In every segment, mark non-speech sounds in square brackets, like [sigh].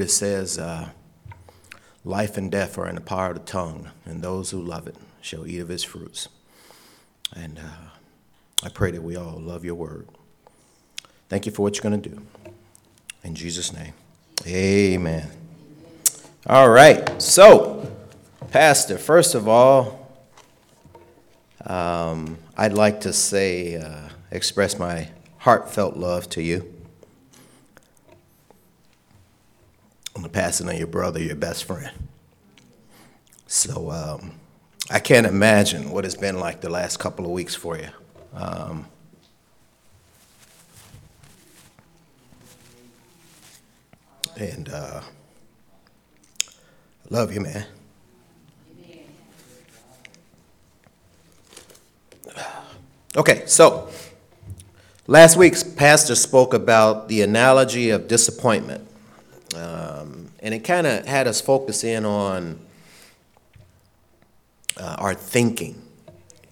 It says, uh, Life and death are in the power of the tongue, and those who love it shall eat of its fruits. And uh, I pray that we all love your word. Thank you for what you're going to do. In Jesus' name, amen. All right, so, Pastor, first of all, um, I'd like to say, uh, express my heartfelt love to you. On the passing of your brother, your best friend. So um, I can't imagine what it's been like the last couple of weeks for you. Um, and uh, love you, man. Okay, so last week's pastor spoke about the analogy of disappointment. Um, and it kind of had us focus in on uh, our thinking.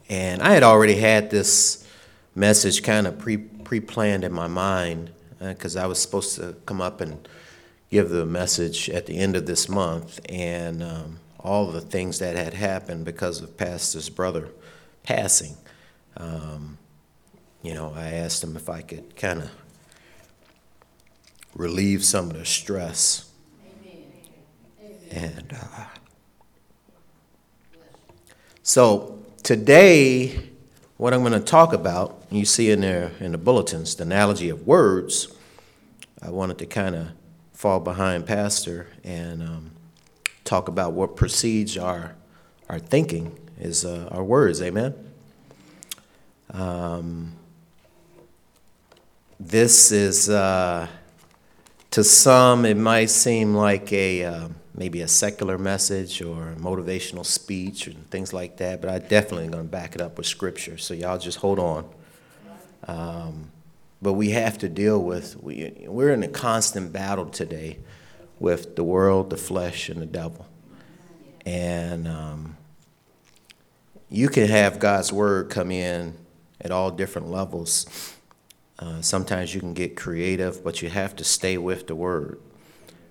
And I had already had this message kind of pre pre planned in my mind because uh, I was supposed to come up and give the message at the end of this month, and um, all the things that had happened because of Pastor's brother passing. Um, you know, I asked him if I could kind of relieve some of the stress. And uh, so today, what I'm going to talk about, you see in there in the bulletins, the analogy of words. I wanted to kind of fall behind Pastor and um, talk about what precedes our our thinking is uh, our words. Amen. Um, this is. Uh, to some, it might seem like a uh, maybe a secular message or motivational speech and things like that, but I definitely going to back it up with scripture. So y'all just hold on. Um, but we have to deal with we, we're in a constant battle today with the world, the flesh, and the devil. And um, you can have God's word come in at all different levels uh, sometimes you can get creative, but you have to stay with the word.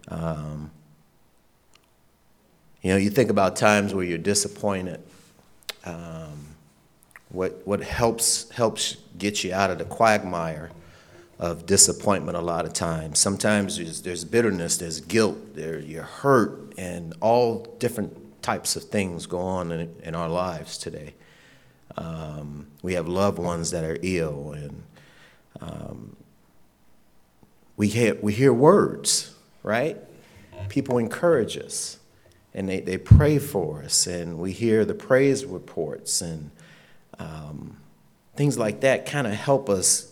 Um, you know, you think about times where you're disappointed. Um, what what helps helps get you out of the quagmire of disappointment a lot of times. Sometimes there's, there's bitterness, there's guilt, there you're hurt, and all different types of things go on in, in our lives today. Um, we have loved ones that are ill, and um, we, hear, we hear words, right? People encourage us and they, they pray for us, and we hear the praise reports and um, things like that kind of help us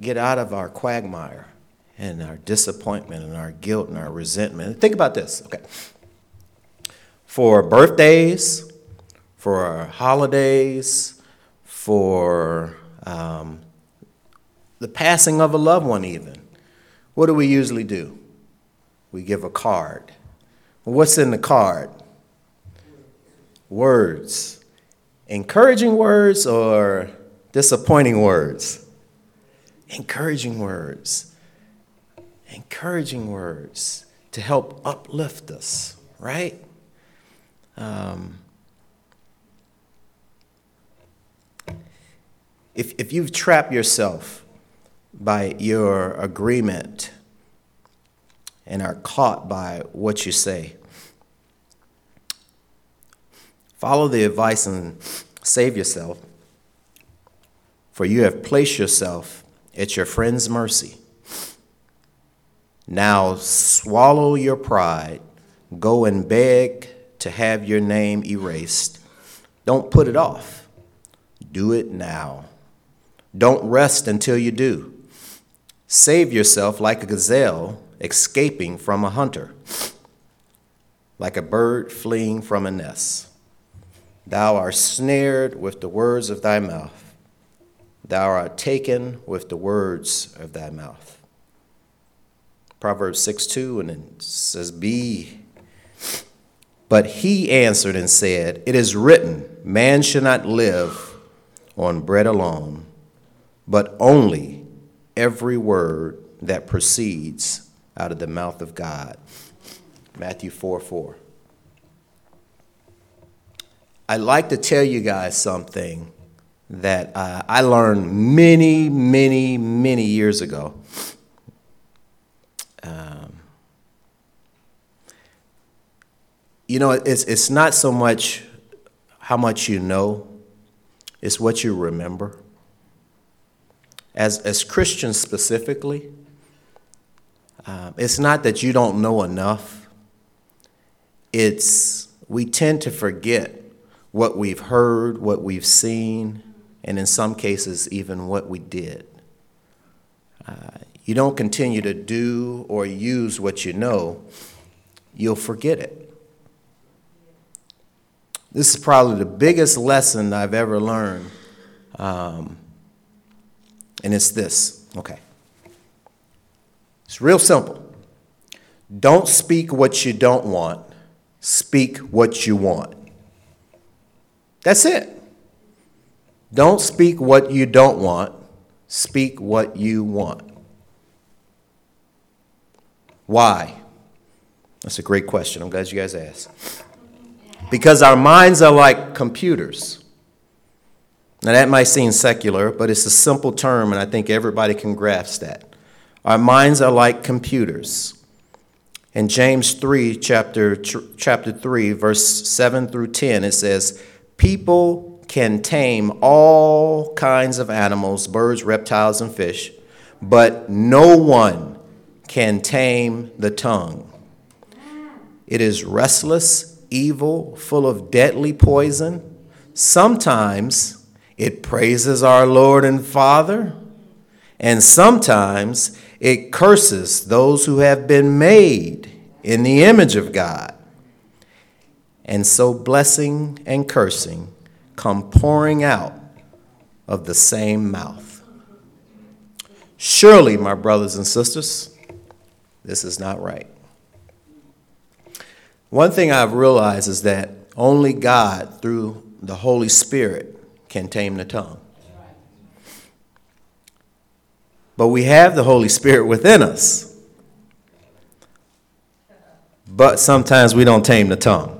get out of our quagmire and our disappointment and our guilt and our resentment. Think about this, okay? For birthdays, for holidays, for um, the passing of a loved one, even. What do we usually do? We give a card. What's in the card? Words. Encouraging words or disappointing words? Encouraging words. Encouraging words to help uplift us, right? Um, if, if you've trapped yourself by your agreement and are caught by what you say. Follow the advice and save yourself, for you have placed yourself at your friend's mercy. Now swallow your pride, go and beg to have your name erased. Don't put it off, do it now. Don't rest until you do. Save yourself like a gazelle escaping from a hunter, like a bird fleeing from a nest. Thou art snared with the words of thy mouth. Thou art taken with the words of thy mouth. Proverbs 6 2, and it says, Be. But he answered and said, It is written, Man should not live on bread alone, but only every word that proceeds out of the mouth of God. Matthew 4 4. I'd like to tell you guys something that uh, I learned many, many, many years ago. Um, you know, it's, it's not so much how much you know, it's what you remember. As, as Christians specifically, um, it's not that you don't know enough, it's we tend to forget what we've heard, what we've seen, and in some cases, even what we did. Uh, you don't continue to do or use what you know, you'll forget it. This is probably the biggest lesson I've ever learned, um, and it's this okay. It's real simple. Don't speak what you don't want, speak what you want. That's it. Don't speak what you don't want, speak what you want. Why? That's a great question. I'm glad you guys asked. Because our minds are like computers. Now, that might seem secular, but it's a simple term, and I think everybody can grasp that. Our minds are like computers. In James 3, chapter, chapter 3, verse 7 through 10, it says, People can tame all kinds of animals, birds, reptiles, and fish, but no one can tame the tongue. It is restless, evil, full of deadly poison. Sometimes it praises our Lord and Father, and sometimes it curses those who have been made in the image of God. And so blessing and cursing come pouring out of the same mouth. Surely, my brothers and sisters, this is not right. One thing I've realized is that only God, through the Holy Spirit, can tame the tongue. But we have the Holy Spirit within us. But sometimes we don't tame the tongue.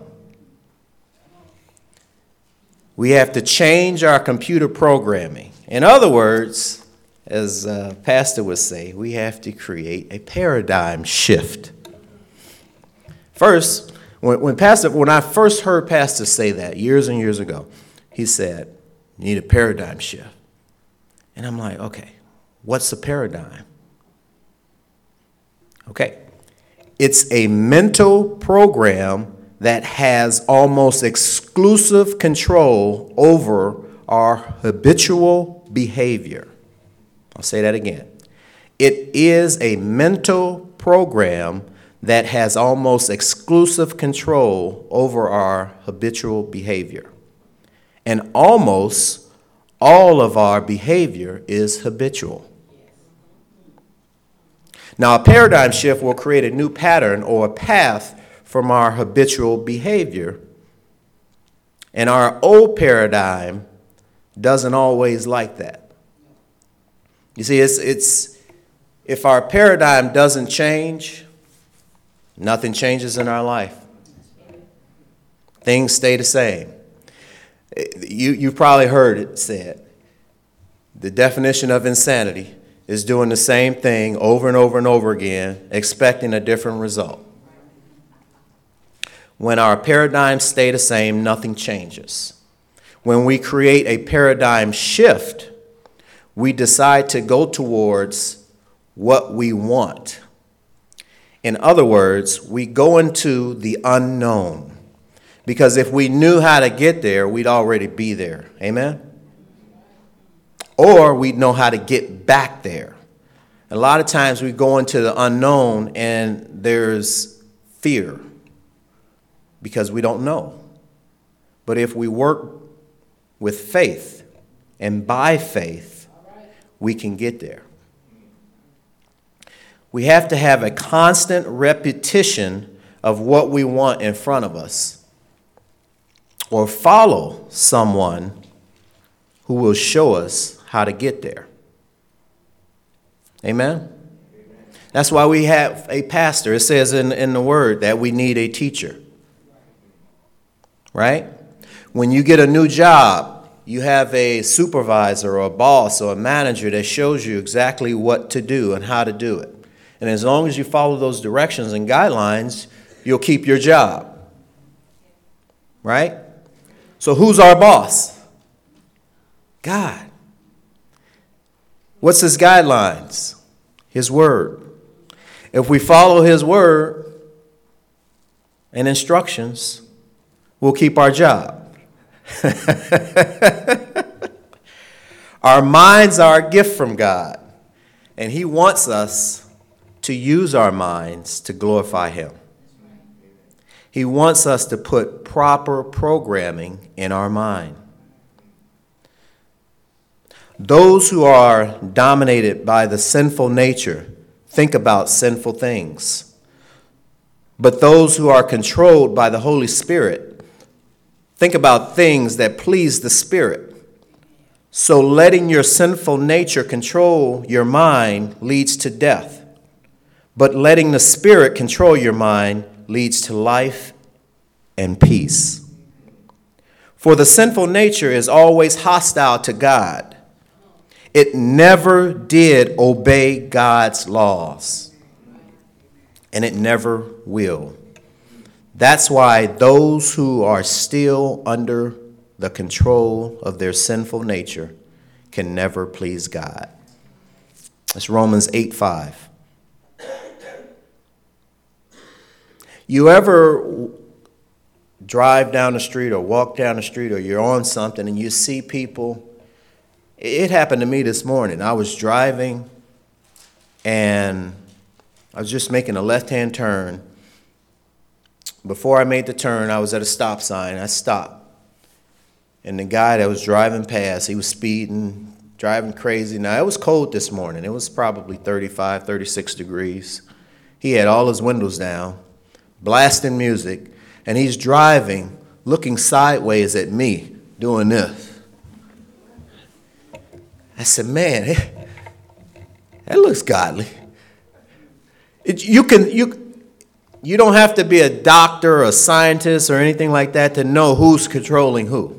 We have to change our computer programming. In other words, as uh, Pastor would say, we have to create a paradigm shift. First, when, when, Pastor, when I first heard Pastor say that years and years ago, he said, need a paradigm shift. And I'm like, okay, What's a paradigm? Okay. It's a mental program that has almost exclusive control over our habitual behavior. I'll say that again. It is a mental program that has almost exclusive control over our habitual behavior. And almost all of our behavior is habitual. Now, a paradigm shift will create a new pattern or a path from our habitual behavior. And our old paradigm doesn't always like that. You see, it's, it's if our paradigm doesn't change, nothing changes in our life. Things stay the same. You, you've probably heard it said. The definition of insanity is doing the same thing over and over and over again, expecting a different result. When our paradigms stay the same, nothing changes. When we create a paradigm shift, we decide to go towards what we want. In other words, we go into the unknown. Because if we knew how to get there, we'd already be there. Amen? or we'd know how to get back there. A lot of times we go into the unknown and there's fear because we don't know. But if we work with faith and by faith, we can get there. We have to have a constant repetition of what we want in front of us or follow someone who will show us how to get there. Amen? That's why we have a pastor. It says in, in the word that we need a teacher. Right? When you get a new job, you have a supervisor or a boss or a manager that shows you exactly what to do and how to do it. And as long as you follow those directions and guidelines, you'll keep your job. Right? So, who's our boss? God. What's his guidelines? His word. If we follow his word and instructions, we'll keep our job. [laughs] our minds are a gift from God, and he wants us to use our minds to glorify him. He wants us to put proper programming in our mind. Those who are dominated by the sinful nature think about sinful things. But those who are controlled by the Holy Spirit think about things that please the Spirit. So letting your sinful nature control your mind leads to death. But letting the Spirit control your mind leads to life and peace. For the sinful nature is always hostile to God it never did obey God's laws, and it never will. That's why those who are still under the control of their sinful nature can never please God. It's Romans 8 5. You ever drive down the street or walk down the street or you're on something and you see people it happened to me this morning. I was driving and I was just making a left hand turn. Before I made the turn, I was at a stop sign. I stopped. And the guy that was driving past, he was speeding, driving crazy. Now, it was cold this morning. It was probably 35, 36 degrees. He had all his windows down, blasting music, and he's driving, looking sideways at me, doing this. I said, man, that looks godly. It, you can you you don't have to be a doctor or a scientist or anything like that to know who's controlling who.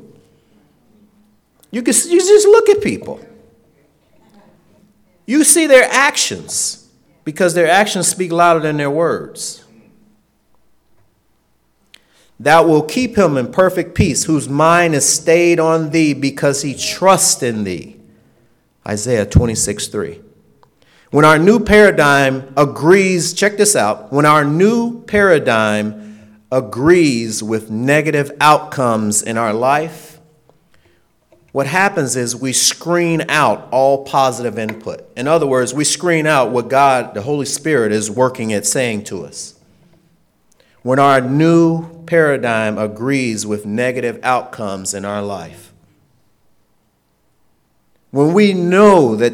You can you just look at people. You see their actions because their actions speak louder than their words. Thou will keep him in perfect peace, whose mind is stayed on thee because he trusts in thee. Isaiah 26, 3. When our new paradigm agrees, check this out, when our new paradigm agrees with negative outcomes in our life, what happens is we screen out all positive input. In other words, we screen out what God, the Holy Spirit, is working at saying to us. When our new paradigm agrees with negative outcomes in our life, when we know that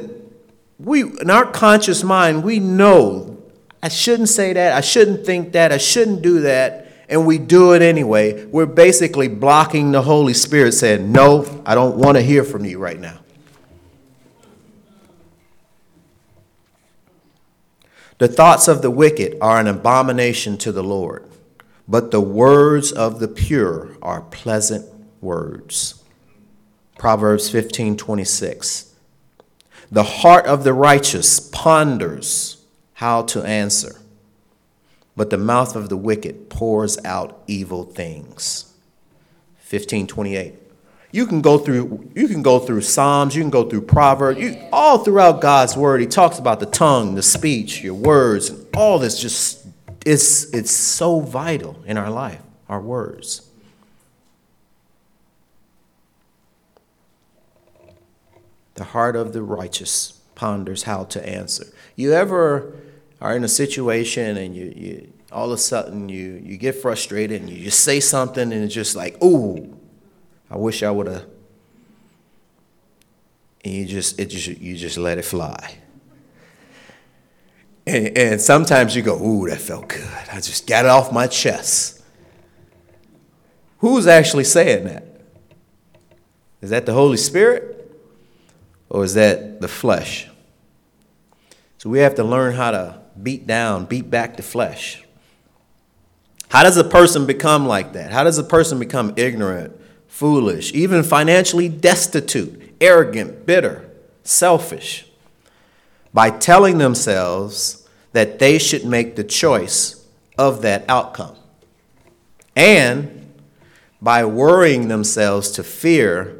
we, in our conscious mind, we know I shouldn't say that, I shouldn't think that, I shouldn't do that, and we do it anyway, we're basically blocking the Holy Spirit saying, No, I don't want to hear from you right now. The thoughts of the wicked are an abomination to the Lord, but the words of the pure are pleasant words. Proverbs 15 26. The heart of the righteous ponders how to answer, but the mouth of the wicked pours out evil things. 1528. You can go through you can go through Psalms, you can go through Proverbs, you, all throughout God's word, he talks about the tongue, the speech, your words, and all this just it's it's so vital in our life, our words. The heart of the righteous ponders how to answer. You ever are in a situation and you, you all of a sudden you, you get frustrated and you just say something and it's just like, ooh, I wish I would have. And you just, it just, you just let it fly. And, and sometimes you go, ooh, that felt good. I just got it off my chest. Who's actually saying that? Is that the Holy Spirit? or is that the flesh? So we have to learn how to beat down, beat back the flesh. How does a person become like that? How does a person become ignorant, foolish, even financially destitute, arrogant, bitter, selfish? By telling themselves that they should make the choice of that outcome. And by worrying themselves to fear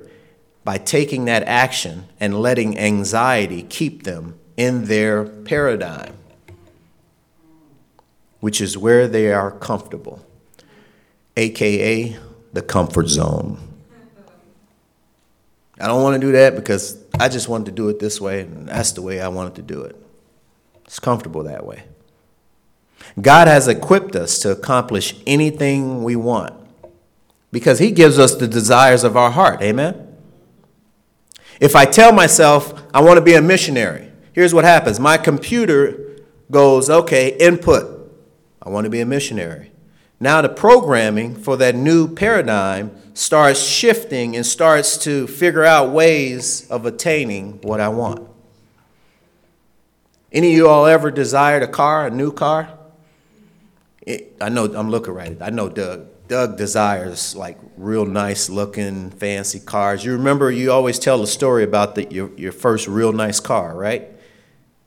by taking that action and letting anxiety keep them in their paradigm which is where they are comfortable, aka the comfort zone. I don't want to do that because I just wanted to do it this way, and that's the way I wanted to do it. It's comfortable that way. God has equipped us to accomplish anything we want because He gives us the desires of our heart. Amen? If I tell myself I want to be a missionary, here's what happens my computer goes, okay, input. I want to be a missionary. Now, the programming for that new paradigm starts shifting and starts to figure out ways of attaining what I want. Any of you all ever desired a car, a new car? It, I know, I'm looking right. At it. I know Doug. Doug desires like real nice looking, fancy cars. You remember you always tell the story about the, your, your first real nice car, right?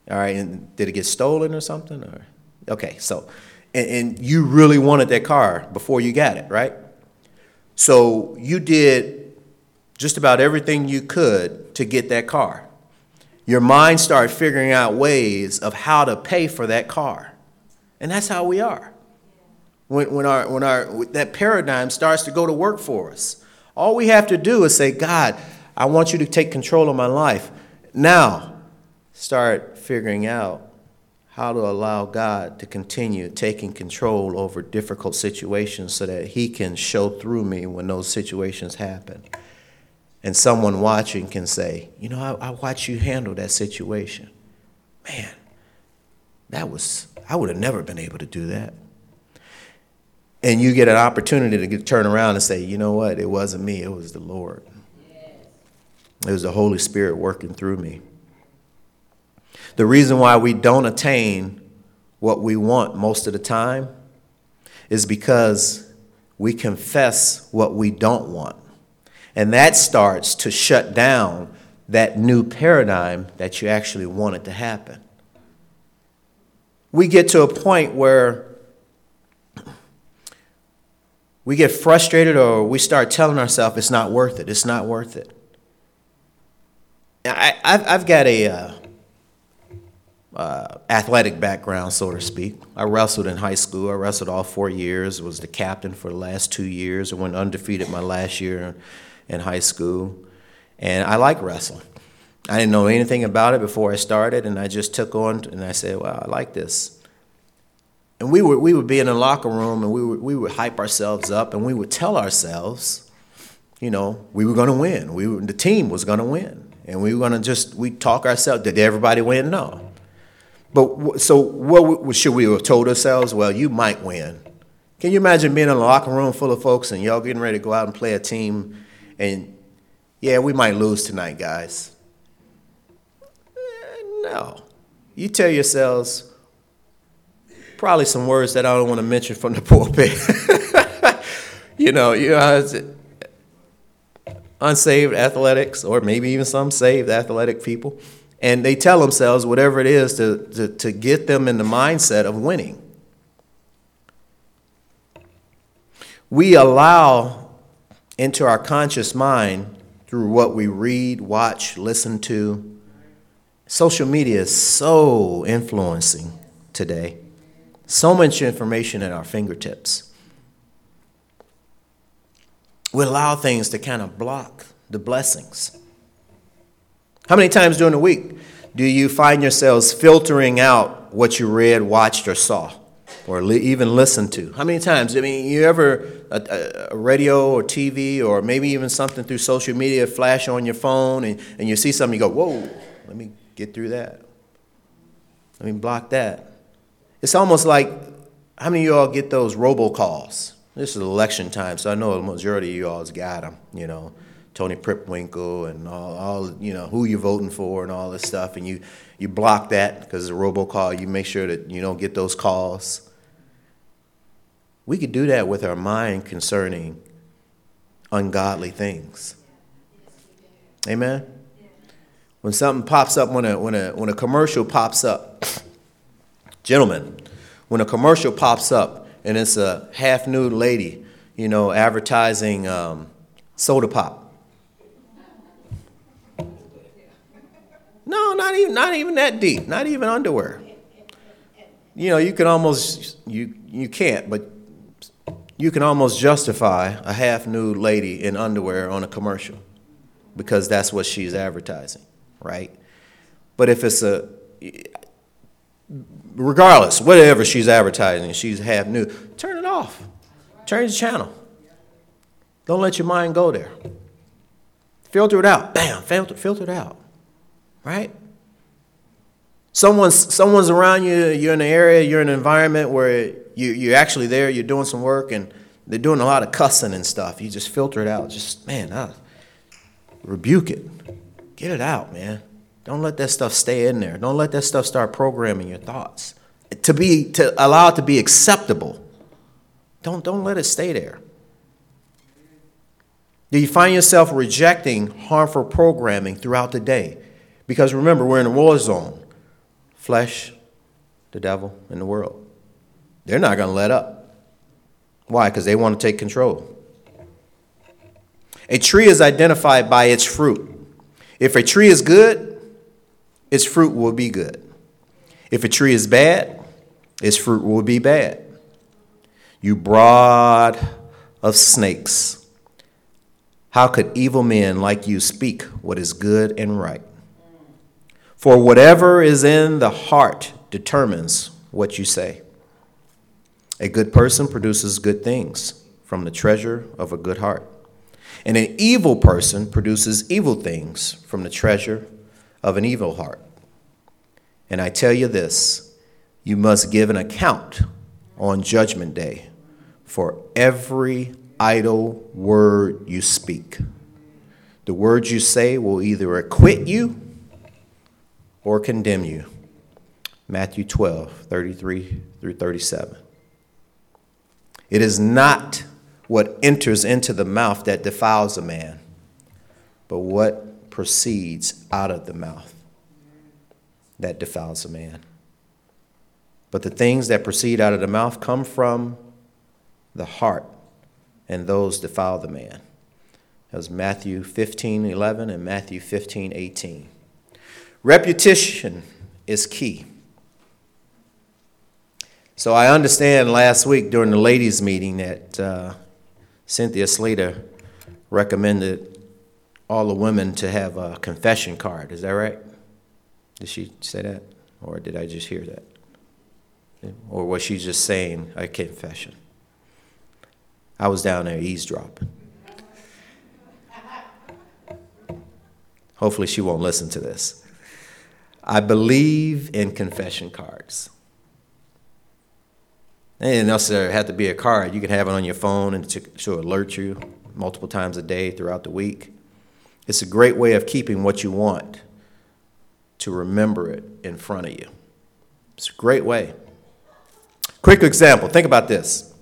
All right, and did it get stolen or something? Or okay, so and, and you really wanted that car before you got it, right? So you did just about everything you could to get that car. Your mind started figuring out ways of how to pay for that car. And that's how we are. When, when, our, when our, that paradigm starts to go to work for us, all we have to do is say, God, I want you to take control of my life. Now, start figuring out how to allow God to continue taking control over difficult situations so that He can show through me when those situations happen. And someone watching can say, You know, I, I watched you handle that situation. Man, that was, I would have never been able to do that. And you get an opportunity to get, turn around and say, You know what? It wasn't me, it was the Lord. It was the Holy Spirit working through me. The reason why we don't attain what we want most of the time is because we confess what we don't want. And that starts to shut down that new paradigm that you actually wanted to happen. We get to a point where we get frustrated or we start telling ourselves it's not worth it, it's not worth it. I, have got a, uh, uh, athletic background, so to speak. I wrestled in high school. I wrestled all four years. Was the captain for the last two years. I went undefeated my last year in high school, and I like wrestling. I didn't know anything about it before I started, and I just took on and I said, "Well, I like this." And we would we would be in the locker room and we would we would hype ourselves up and we would tell ourselves, you know, we were going to win. We were, the team was going to win, and we were going to just we talk ourselves. Did everybody win? No. But so what should we have told ourselves? Well, you might win. Can you imagine being in a locker room full of folks and y'all getting ready to go out and play a team and yeah, we might lose tonight, guys. Eh, no. You tell yourselves probably some words that I don't want to mention from the [laughs] pulpit. you know, you know, unsaved athletics, or maybe even some saved athletic people and they tell themselves whatever it is to, to, to get them in the mindset of winning. We allow into our conscious mind through what we read, watch, listen to. Social media is so influencing today. So much information at our fingertips. We allow things to kind of block the blessings. How many times during the week do you find yourselves filtering out what you read, watched, or saw, or li- even listened to? How many times? I mean, you ever a, a, radio or TV, or maybe even something through social media flash on your phone, and, and you see something, you go, "Whoa, let me get through that. Let me block that." It's almost like how many of you all get those robocalls? This is election time, so I know the majority of you all has got them. You know, Tony Pripwinkle and all, all you know who you're voting for and all this stuff, and you you block that because it's a robocall. You make sure that you don't get those calls. We could do that with our mind concerning ungodly things. Amen. When something pops up, when a when a when a commercial pops up, [coughs] gentlemen, when a commercial pops up and it's a half nude lady, you know, advertising um, soda pop No, not even not even that deep. Not even underwear. You know, you can almost you you can't, but you can almost justify a half nude lady in underwear on a commercial because that's what she's advertising, right? But if it's a regardless, whatever she's advertising, she's half nude, turn it off. Change the channel. Don't let your mind go there. Filter it out. Bam, filter, filter it out right? Someone's, someone's around you, you're in an area, you're in an environment where you, you're actually there, you're doing some work, and they're doing a lot of cussing and stuff. You just filter it out. Just, man, rebuke it. Get it out, man. Don't let that stuff stay in there. Don't let that stuff start programming your thoughts. To be to allow it to be acceptable. Don't don't let it stay there. Do you find yourself rejecting harmful programming throughout the day? Because remember, we're in a war zone flesh, the devil, and the world. They're not going to let up. Why? Because they want to take control. A tree is identified by its fruit. If a tree is good, its fruit will be good. If a tree is bad, its fruit will be bad. You brood of snakes, how could evil men like you speak what is good and right? For whatever is in the heart determines what you say. A good person produces good things from the treasure of a good heart. And an evil person produces evil things from the treasure of an evil heart. And I tell you this you must give an account on Judgment Day for every idle word you speak. The words you say will either acquit you or condemn you. Matthew 12, 33 through 37. It is not what enters into the mouth that defiles a man, but what proceeds out of the mouth that defiles a man. But the things that proceed out of the mouth come from the heart, and those defile the man. That was Matthew 15, 11 and Matthew 15, 18. Repetition is key. So I understand last week during the ladies' meeting that uh, Cynthia Slater recommended all the women to have a confession card. Is that right? Did she say that? Or did I just hear that? Or was she just saying a confession? I was down there eavesdropping. Hopefully, she won't listen to this. I believe in confession cards. It doesn't have to be a card. You can have it on your phone and to alert you multiple times a day throughout the week. It's a great way of keeping what you want to remember it in front of you. It's a great way. Quick example think about this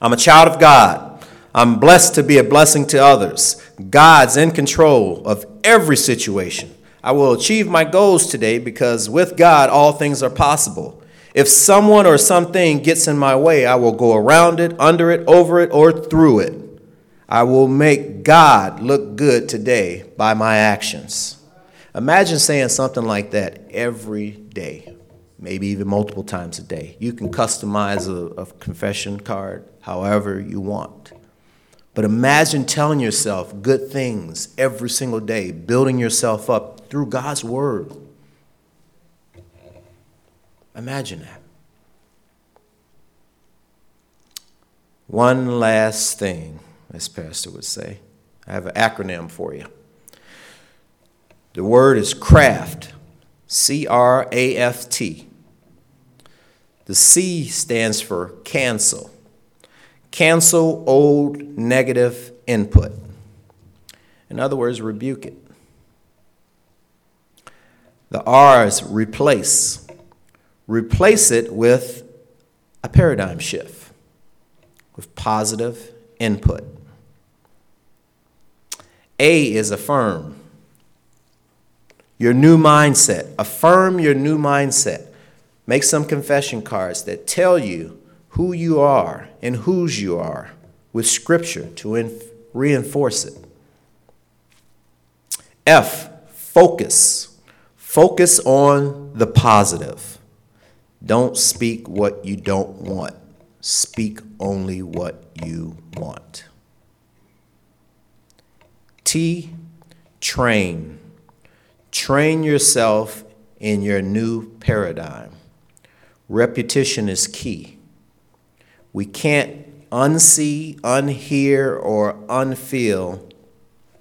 I'm a child of God. I'm blessed to be a blessing to others. God's in control of every situation. I will achieve my goals today because with God, all things are possible. If someone or something gets in my way, I will go around it, under it, over it, or through it. I will make God look good today by my actions. Imagine saying something like that every day, maybe even multiple times a day. You can customize a, a confession card however you want. But imagine telling yourself good things every single day, building yourself up through God's Word. Imagine that. One last thing, as Pastor would say. I have an acronym for you. The word is craft, C R A F T. The C stands for cancel. Cancel old negative input. In other words, rebuke it. The R is replace. Replace it with a paradigm shift, with positive input. A is affirm. Your new mindset. Affirm your new mindset. Make some confession cards that tell you who you are and whose you are with scripture to inf- reinforce it. F, focus. Focus on the positive. Don't speak what you don't want. Speak only what you want. T, train. Train yourself in your new paradigm. Repetition is key. We can't unsee, unhear, or unfeel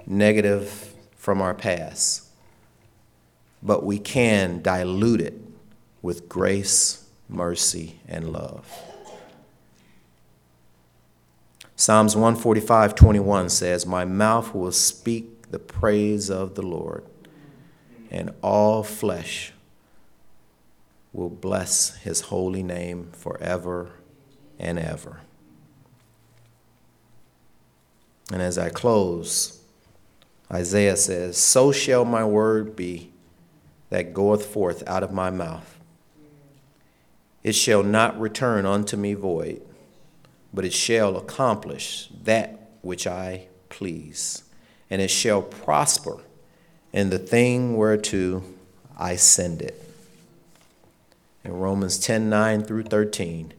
negative from our past, but we can dilute it with grace, mercy, and love. Psalms 145 21 says, My mouth will speak the praise of the Lord, and all flesh will bless his holy name forever and ever. And as I close, Isaiah says, So shall my word be that goeth forth out of my mouth. It shall not return unto me void, but it shall accomplish that which I please, and it shall prosper in the thing whereto I send it. In Romans 10 9 through 13,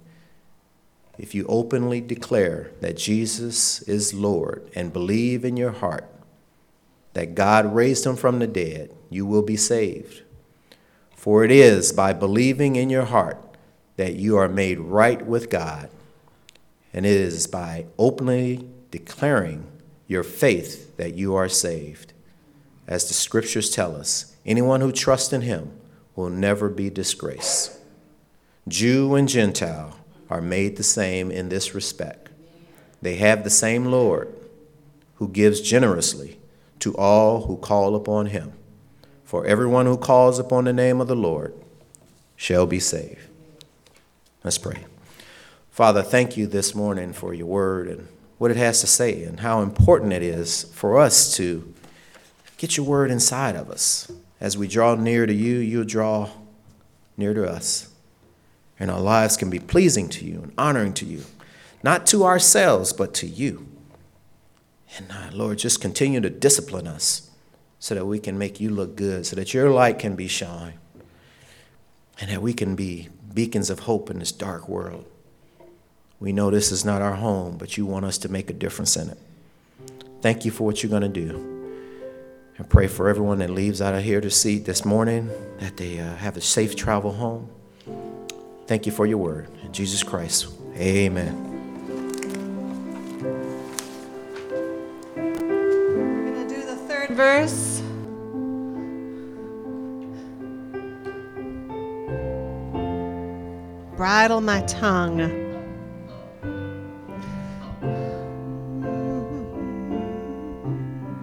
if you openly declare that Jesus is Lord and believe in your heart that God raised him from the dead, you will be saved. For it is by believing in your heart that you are made right with God, and it is by openly declaring your faith that you are saved. As the scriptures tell us, anyone who trusts in him will never be disgraced. Jew and Gentile are made the same in this respect. They have the same Lord who gives generously to all who call upon him. For everyone who calls upon the name of the Lord shall be saved. Let's pray. Father, thank you this morning for your word and what it has to say and how important it is for us to get your word inside of us. As we draw near to you, you'll draw near to us and our lives can be pleasing to you and honoring to you, not to ourselves, but to you. And uh, Lord, just continue to discipline us so that we can make you look good, so that your light can be shine, and that we can be beacons of hope in this dark world. We know this is not our home, but you want us to make a difference in it. Thank you for what you're going to do. And pray for everyone that leaves out of here to see this morning that they uh, have a safe travel home. Thank you for your word. In Jesus Christ, amen. Bridle my tongue.